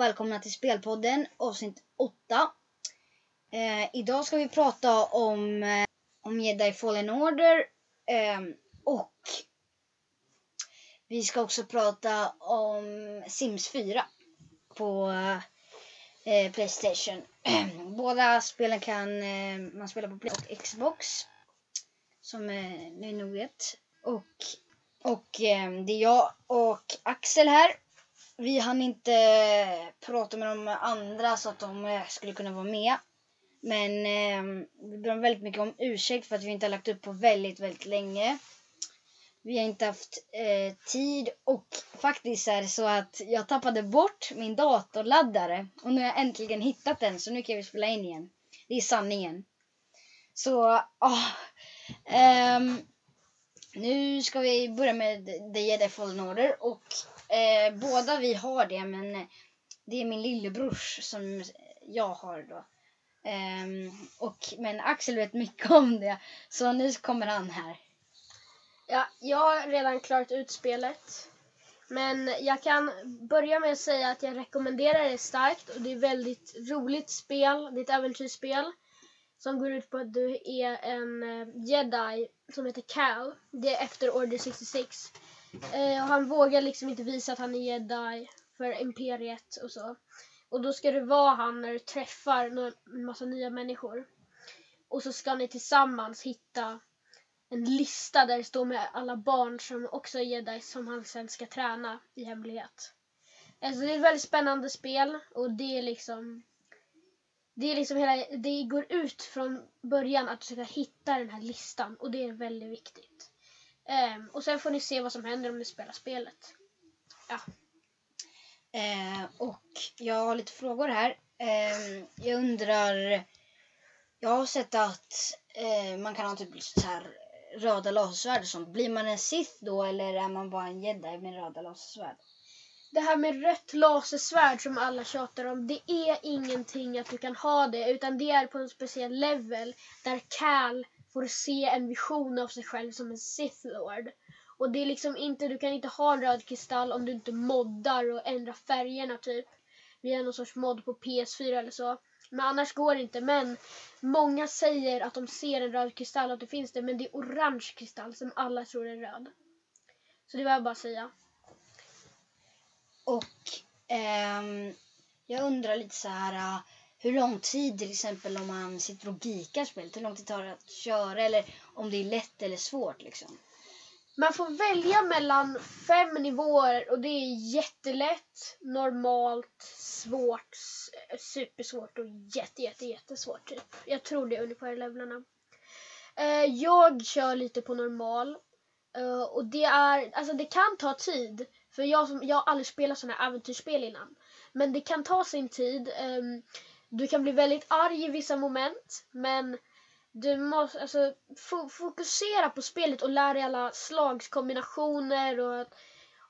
och välkomna till Spelpodden avsnitt 8. Eh, idag ska vi prata om, eh, om Jedi Fallen Order eh, och vi ska också prata om Sims 4 på eh, Playstation. Båda spelen kan eh, man spela på Play och Xbox som eh, ni nog vet. Och, och eh, det är jag och Axel här vi hann inte prata med de andra så att de eh, skulle kunna vara med. Men eh, vi ber om väldigt mycket om ursäkt för att vi inte har lagt upp på väldigt, väldigt länge. Vi har inte haft eh, tid och faktiskt är det så att jag tappade bort min datorladdare och nu har jag äntligen hittat den så nu kan vi spela in igen. Det är sanningen. Så, oh, Eh, nu ska vi börja med The Jedi Fallen Order och Eh, båda vi har det, men det är min lillebrors som jag har då. Eh, och, men Axel vet mycket om det, så nu kommer han här. Ja, jag har redan klarat ut spelet. Men jag kan börja med att säga att jag rekommenderar det starkt och det är ett väldigt roligt spel. Det är ett äventyrsspel som går ut på att du är en eh, jedi som heter Cal. Det är efter Order 66. Eh, och han vågar liksom inte visa att han är jedi för imperiet och så. Och då ska det vara han när du träffar en massa nya människor. Och så ska ni tillsammans hitta en lista där det står med alla barn som också är jedi som han sen ska träna i hemlighet. Alltså det är ett väldigt spännande spel och det är liksom det är liksom hela, det går ut från början att försöka hitta den här listan och det är väldigt viktigt. Um, och sen får ni se vad som händer om ni spelar spelet. Ja. Eh, och jag har lite frågor här. Eh, jag undrar... Jag har sett att eh, man kan ha typ så här röda lasersvärd sånt. Blir man en Sith då eller är man bara en jedi med röda lasersvärd? Det här med rött lasersvärd som alla tjatar om, det är ingenting att du kan ha det utan det är på en speciell level där Cal får se en vision av sig själv som en Sith Lord. Och det är liksom inte, du kan inte ha en röd kristall om du inte moddar och ändrar färgerna typ. Via någon sorts mod på PS4 eller så. Men annars går det inte. Men många säger att de ser en röd kristall och att det finns det. Men det är orange kristall som alla tror är röd. Så det var jag bara säga. Och ehm, jag undrar lite så här hur lång tid till exempel om man sitter och geekar spelet, hur lång tid tar det att köra eller om det är lätt eller svårt liksom? Man får välja mellan fem nivåer och det är jättelätt, normalt, svårt, supersvårt och jätte, jätte, jättesvårt typ. Jag tror det är ungefär levlarna. Eh, jag kör lite på normal eh, och det är, alltså det kan ta tid. För jag, som, jag har aldrig spelat sådana här äventyrsspel innan. Men det kan ta sin tid. Um, du kan bli väldigt arg i vissa moment men du måste alltså, fokusera på spelet och lära dig alla slagskombinationer och att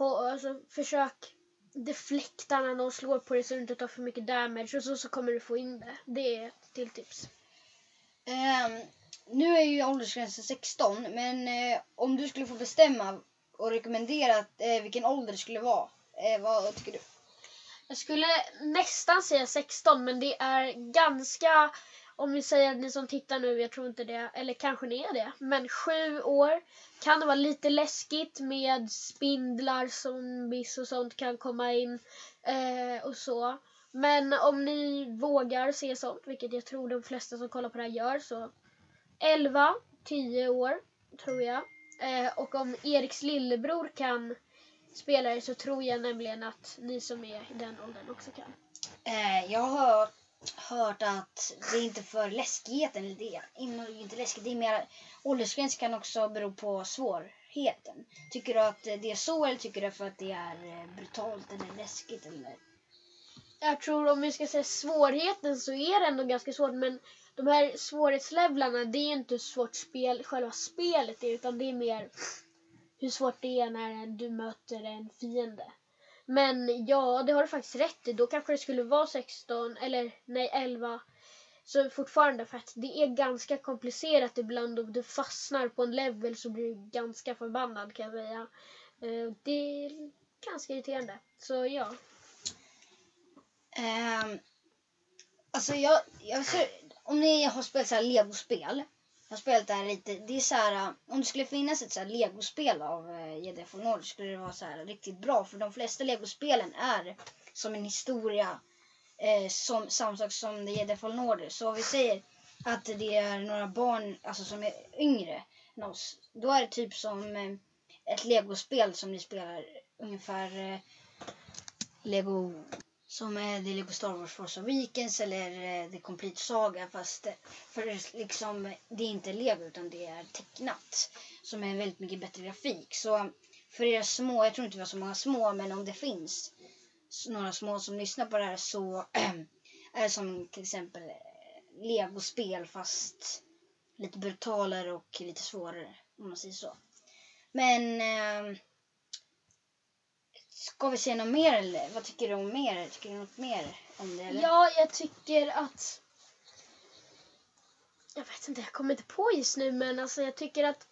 alltså, försök deflekta när någon slår på dig så du inte tar för mycket damage och så, så kommer du få in det. Det är ett till tips. Um, nu är ju åldersgränsen 16 men uh, om du skulle få bestämma och rekommendera uh, vilken ålder det skulle vara, uh, vad tycker du? Jag skulle nästan säga 16 men det är ganska, om vi säger ni som tittar nu, jag tror inte det, eller kanske ni är det, men sju år kan det vara lite läskigt med spindlar, zombies och sånt kan komma in eh, och så. Men om ni vågar se sånt, vilket jag tror de flesta som kollar på det här gör, så 11, 10 år tror jag. Eh, och om Eriks lillebror kan spelare så tror jag nämligen att ni som är i den åldern också kan. Eh, jag har hört, att det är inte för läskigheten, eller det är inte läskigt, det är mer åldersgräns kan också bero på svårheten. Tycker du att det är så eller tycker du för att det är eh, brutalt eller läskigt eller? Jag tror om vi ska säga svårigheten så är det ändå ganska svårt men de här svårighetslevlarna det är inte svårt spel, själva spelet utan det är mer hur svårt det är när du möter en fiende. Men ja, det har du faktiskt rätt i. Då kanske det skulle vara 16 eller nej 11. Så fortfarande för att det är ganska komplicerat ibland och du fastnar på en level så blir du ganska förbannad kan jag säga. Eh, det är ganska irriterande. Så ja. Um, alltså jag, jag ser, om ni har spelat så här legospel. Har spelat det här lite. Det är så här, äh, om det skulle finnas ett så här legospel av uh, Jedi Fallen Order skulle det vara så här riktigt bra. För de flesta legospelen är som en historia. Eh, som, samma sak som The Jedi Fallen Order. Så om vi säger att det är några barn alltså, som är yngre än oss. Då är det typ som eh, ett legospel som ni spelar ungefär eh, Lego som är det Lego Star Wars Force Awakens eller eh, The Complete Saga fast eh, för liksom, det är inte Lego utan det är tecknat som är väldigt mycket bättre grafik. Så för er små, jag tror inte vi har så många små men om det finns några små som lyssnar på det här så är det som till exempel eh, Lego-spel fast lite brutalare och lite svårare om man säger så. Men eh, Ska vi säga något mer eller? Vad tycker du om mer? Tycker du något mer om det eller? Ja, jag tycker att... Jag vet inte, jag kommer inte på just nu men alltså jag tycker att...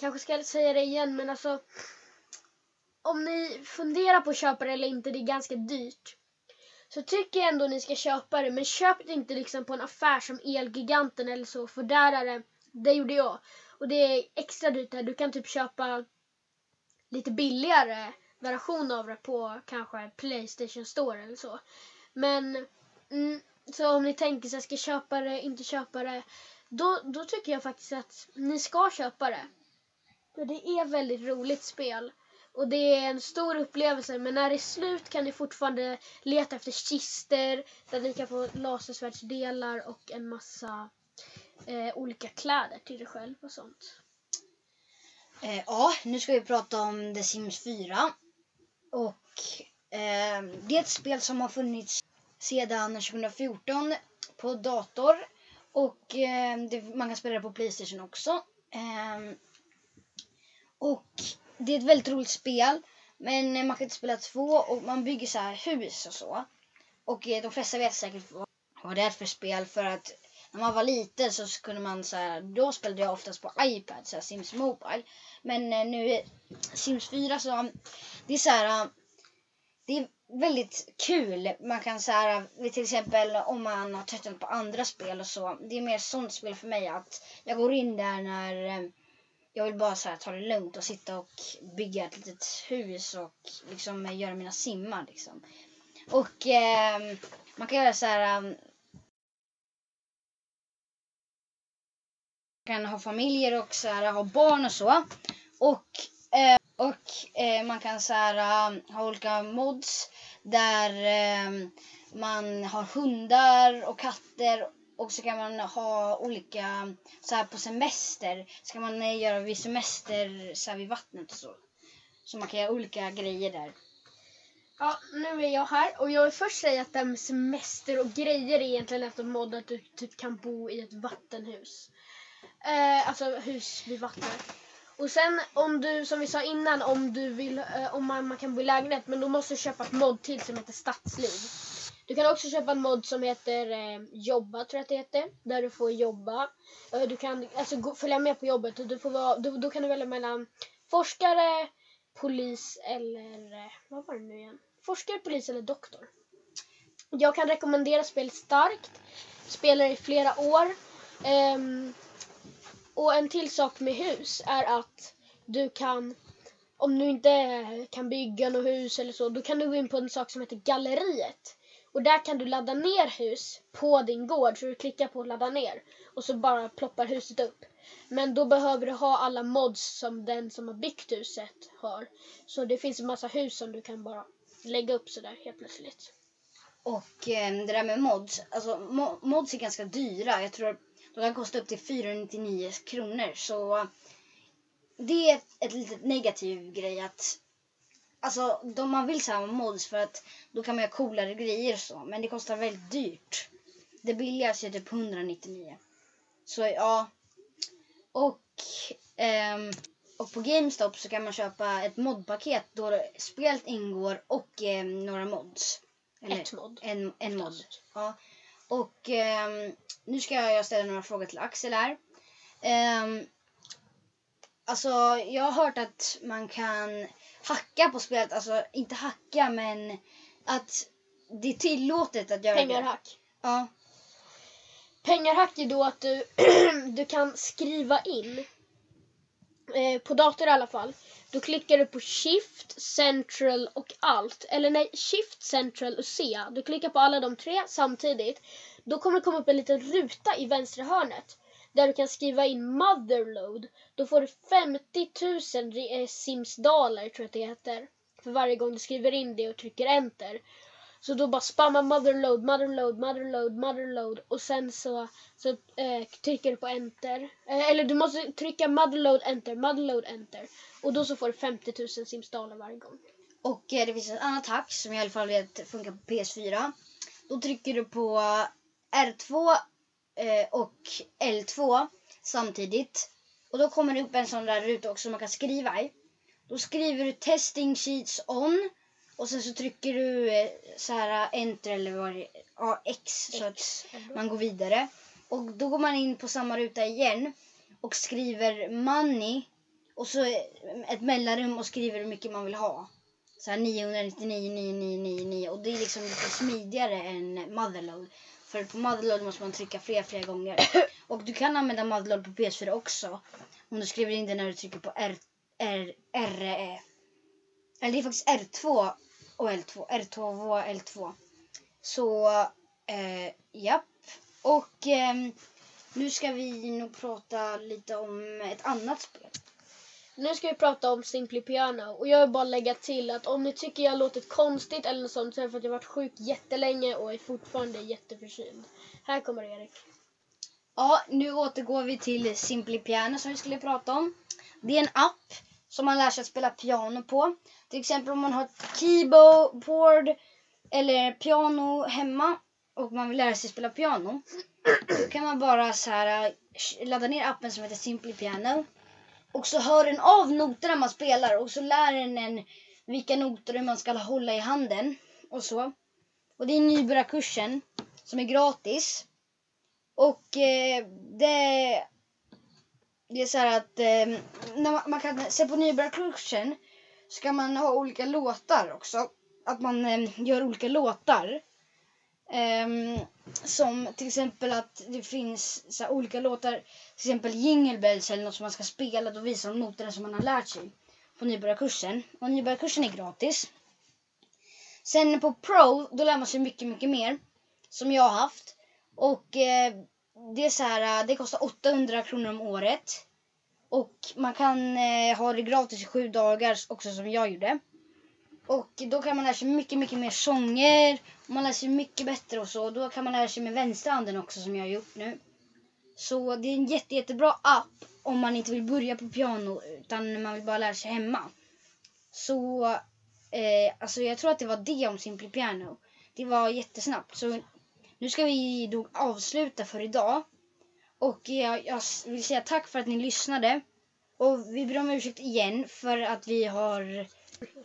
Kanske ska jag säga det igen men alltså... Om ni funderar på att köpa det eller inte, det är ganska dyrt. Så tycker jag ändå ni ska köpa det men köp det inte liksom på en affär som Elgiganten eller så för där är det... Det gjorde jag. Och det är extra dyrt där. Du kan typ köpa lite billigare version av det på kanske Playstation Store eller så. Men mm, så om ni tänker sig ska köpa det, inte köpa det. Då, då tycker jag faktiskt att ni ska köpa det. För det är väldigt roligt spel. Och det är en stor upplevelse men när det är slut kan ni fortfarande leta efter kister där ni kan få lasersvärdsdelar och en massa eh, olika kläder till dig själv och sånt. Eh, ja, nu ska vi prata om The Sims 4. Och eh, det är ett spel som har funnits sedan 2014 på dator. Och eh, det, man kan spela det på Playstation också. Eh, och det är ett väldigt roligt spel. Men man kan inte spela två och man bygger så här hus och så. Och eh, de flesta vet säkert vad det är för spel för att när man var liten så kunde man så här, då spelade jag oftast på iPad, så här, Sims Mobile. Men eh, nu Sims 4 så um, det är så här, um, det är väldigt kul. Man kan så här, um, till exempel om man har tröttnat på andra spel och så. Det är mer sånt spel för mig att jag går in där när jag vill bara så här, ta det lugnt och sitta och bygga ett litet hus och liksom göra mina simmar liksom. Och eh, man kan göra så här kan ha familjer och så här, ha barn och så. Och, eh, och eh, man kan så här, eh, ha olika mods där eh, man har hundar och katter och så kan man ha olika, så här på semester, så kan man eh, göra vid semester så här vid vattnet och så. Så man kan göra olika grejer där. Ja, nu är jag här och jag vill först säga att det här med semester och grejer är egentligen efter mod att du typ kan bo i ett vattenhus. Eh, alltså hus vid vattnet. Och sen om du, som vi sa innan, om du vill, eh, om man, man kan bo i lägenhet, men då måste du köpa ett mod till som heter Stadsliv. Du kan också köpa en mod som heter eh, Jobba, tror jag att det heter. Där du får jobba. Eh, du kan alltså gå, följa med på jobbet och du får vara, då, då kan du välja mellan forskare, polis eller, eh, vad var det nu igen? Forskare, polis eller doktor. Jag kan rekommendera spelet starkt. Spelar i flera år. Um, och en till sak med hus är att du kan, om du inte kan bygga något hus eller så, då kan du gå in på en sak som heter galleriet. Och där kan du ladda ner hus på din gård, så du klickar på ladda ner och så bara ploppar huset upp. Men då behöver du ha alla mods som den som har byggt huset har. Så det finns en massa hus som du kan bara lägga upp sådär helt plötsligt. Och eh, det där med mods, alltså mo mods är ganska dyra. Jag tror de kan kosta upp till 499 kronor. Så det är ett litet negativ grej att Alltså de man vill ha mods för att då kan man göra coolare grejer och så. Men det kostar väldigt dyrt. Det billigaste är typ 199. Så ja. Och, ehm, och på GameStop så kan man köpa ett modpaket då spelet ingår och eh, några mods. Eller, ett mod. En, en mod. Ja. Och eh, nu ska jag ställa några frågor till Axel här. Eh, alltså, jag har hört att man kan hacka på spelet. Alltså, inte hacka, men att det är tillåtet att göra det. Pengarhack. Ja. Pengarhack är då att du, du kan skriva in, eh, på dator i alla fall, då klickar du på Shift, Central och Alt. Eller nej, Shift, Central och C. Du klickar på alla de tre samtidigt. Då kommer det komma upp en liten ruta i vänstra hörnet. Där du kan skriva in Motherload. Då får du 50 000 Sims-daler, tror jag att det heter. För varje gång du skriver in det och trycker Enter. Så då bara spamma motherload, motherload, motherload, motherload och sen så, så eh, trycker du på enter. Eh, eller du måste trycka motherload, enter, motherload, enter. Och då så får du 50 000 simsdaler varje gång. Och eh, det finns ett annat hack som jag i alla fall vet funkar på PS4. Då trycker du på R2 eh, och L2 samtidigt. Och då kommer det upp en sån där ruta också som man kan skriva i. Då skriver du testing sheets on. Och sen så trycker du eh, så här enter eller vad det ja, X så att man går vidare. Och då går man in på samma ruta igen och skriver money och så ett mellanrum och skriver hur mycket man vill ha. Så här 999 9999 och det är liksom lite smidigare än motherload. För på motherload måste man trycka flera, flera gånger. Och du kan använda motherload på PS4 också. Om du skriver in det när du trycker på R, R, R, E. Eller det är faktiskt R2 och L2. R2 och L2. Så, eh, japp. Och ehm, nu ska vi nog prata lite om ett annat spel. Nu ska vi prata om Simply Piano och jag vill bara lägga till att om ni tycker jag låtit konstigt eller något sånt så är det för att jag varit sjuk jättelänge och är fortfarande jätteförkyld. Här kommer Erik. Ja, nu återgår vi till Simply Piano som vi skulle prata om. Det är en app som man lär sig att spela piano på. Till exempel om man har ett keyboard eller piano hemma och man vill lära sig spela piano. Då kan man bara så här eh, ladda ner appen som heter Simply Piano. Och så hör den av noterna man spelar och så lär den en vilka noter man ska hålla i handen och så. Och det är nybörjarkursen som är gratis. Och eh, det, det är så här att eh, när man, man kan se på nybörjarkursen så kan man ha olika låtar också. Att man eh, gör olika låtar. Eh, som till exempel att det finns så här, olika låtar, till exempel Jingle Bells eller något som man ska spela. Då visar de noterna som man har lärt sig på nybörjarkursen. Och nybörjarkursen är gratis. Sen på Pro, då lär man sig mycket, mycket mer. Som jag har haft. Och eh, det är så här, äh, det kostar 800 kronor om året. Och man kan eh, ha det gratis i sju dagar också som jag gjorde. Och då kan man lära sig mycket, mycket mer sånger. Och man lär sig mycket bättre och så. Då kan man lära sig med vänsterhanden också som jag har gjort nu. Så det är en jätte, jättebra app om man inte vill börja på piano utan man vill bara lära sig hemma. Så eh, alltså jag tror att det var det om Simply Piano. Det var jättesnabbt. Så nu ska vi då avsluta för idag. Och jag, jag vill säga tack för att ni lyssnade. Och vi ber om ursäkt igen för att vi har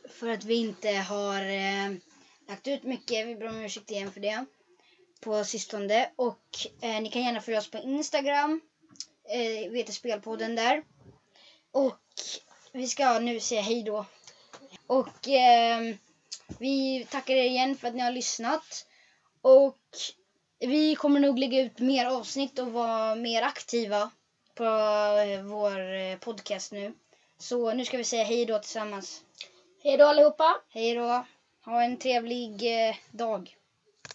för att vi inte har eh, lagt ut mycket. Vi ber om ursäkt igen för det på sistone. Och eh, ni kan gärna följa oss på Instagram. Eh, heter Spelpodden där. Och vi ska nu säga hej då. Och eh, vi tackar er igen för att ni har lyssnat. Och vi kommer nog lägga ut mer avsnitt och vara mer aktiva på eh, vår eh, podcast nu. Så nu ska vi säga hej då tillsammans. Hej då allihopa! Hej då. Ha en trevlig eh, dag.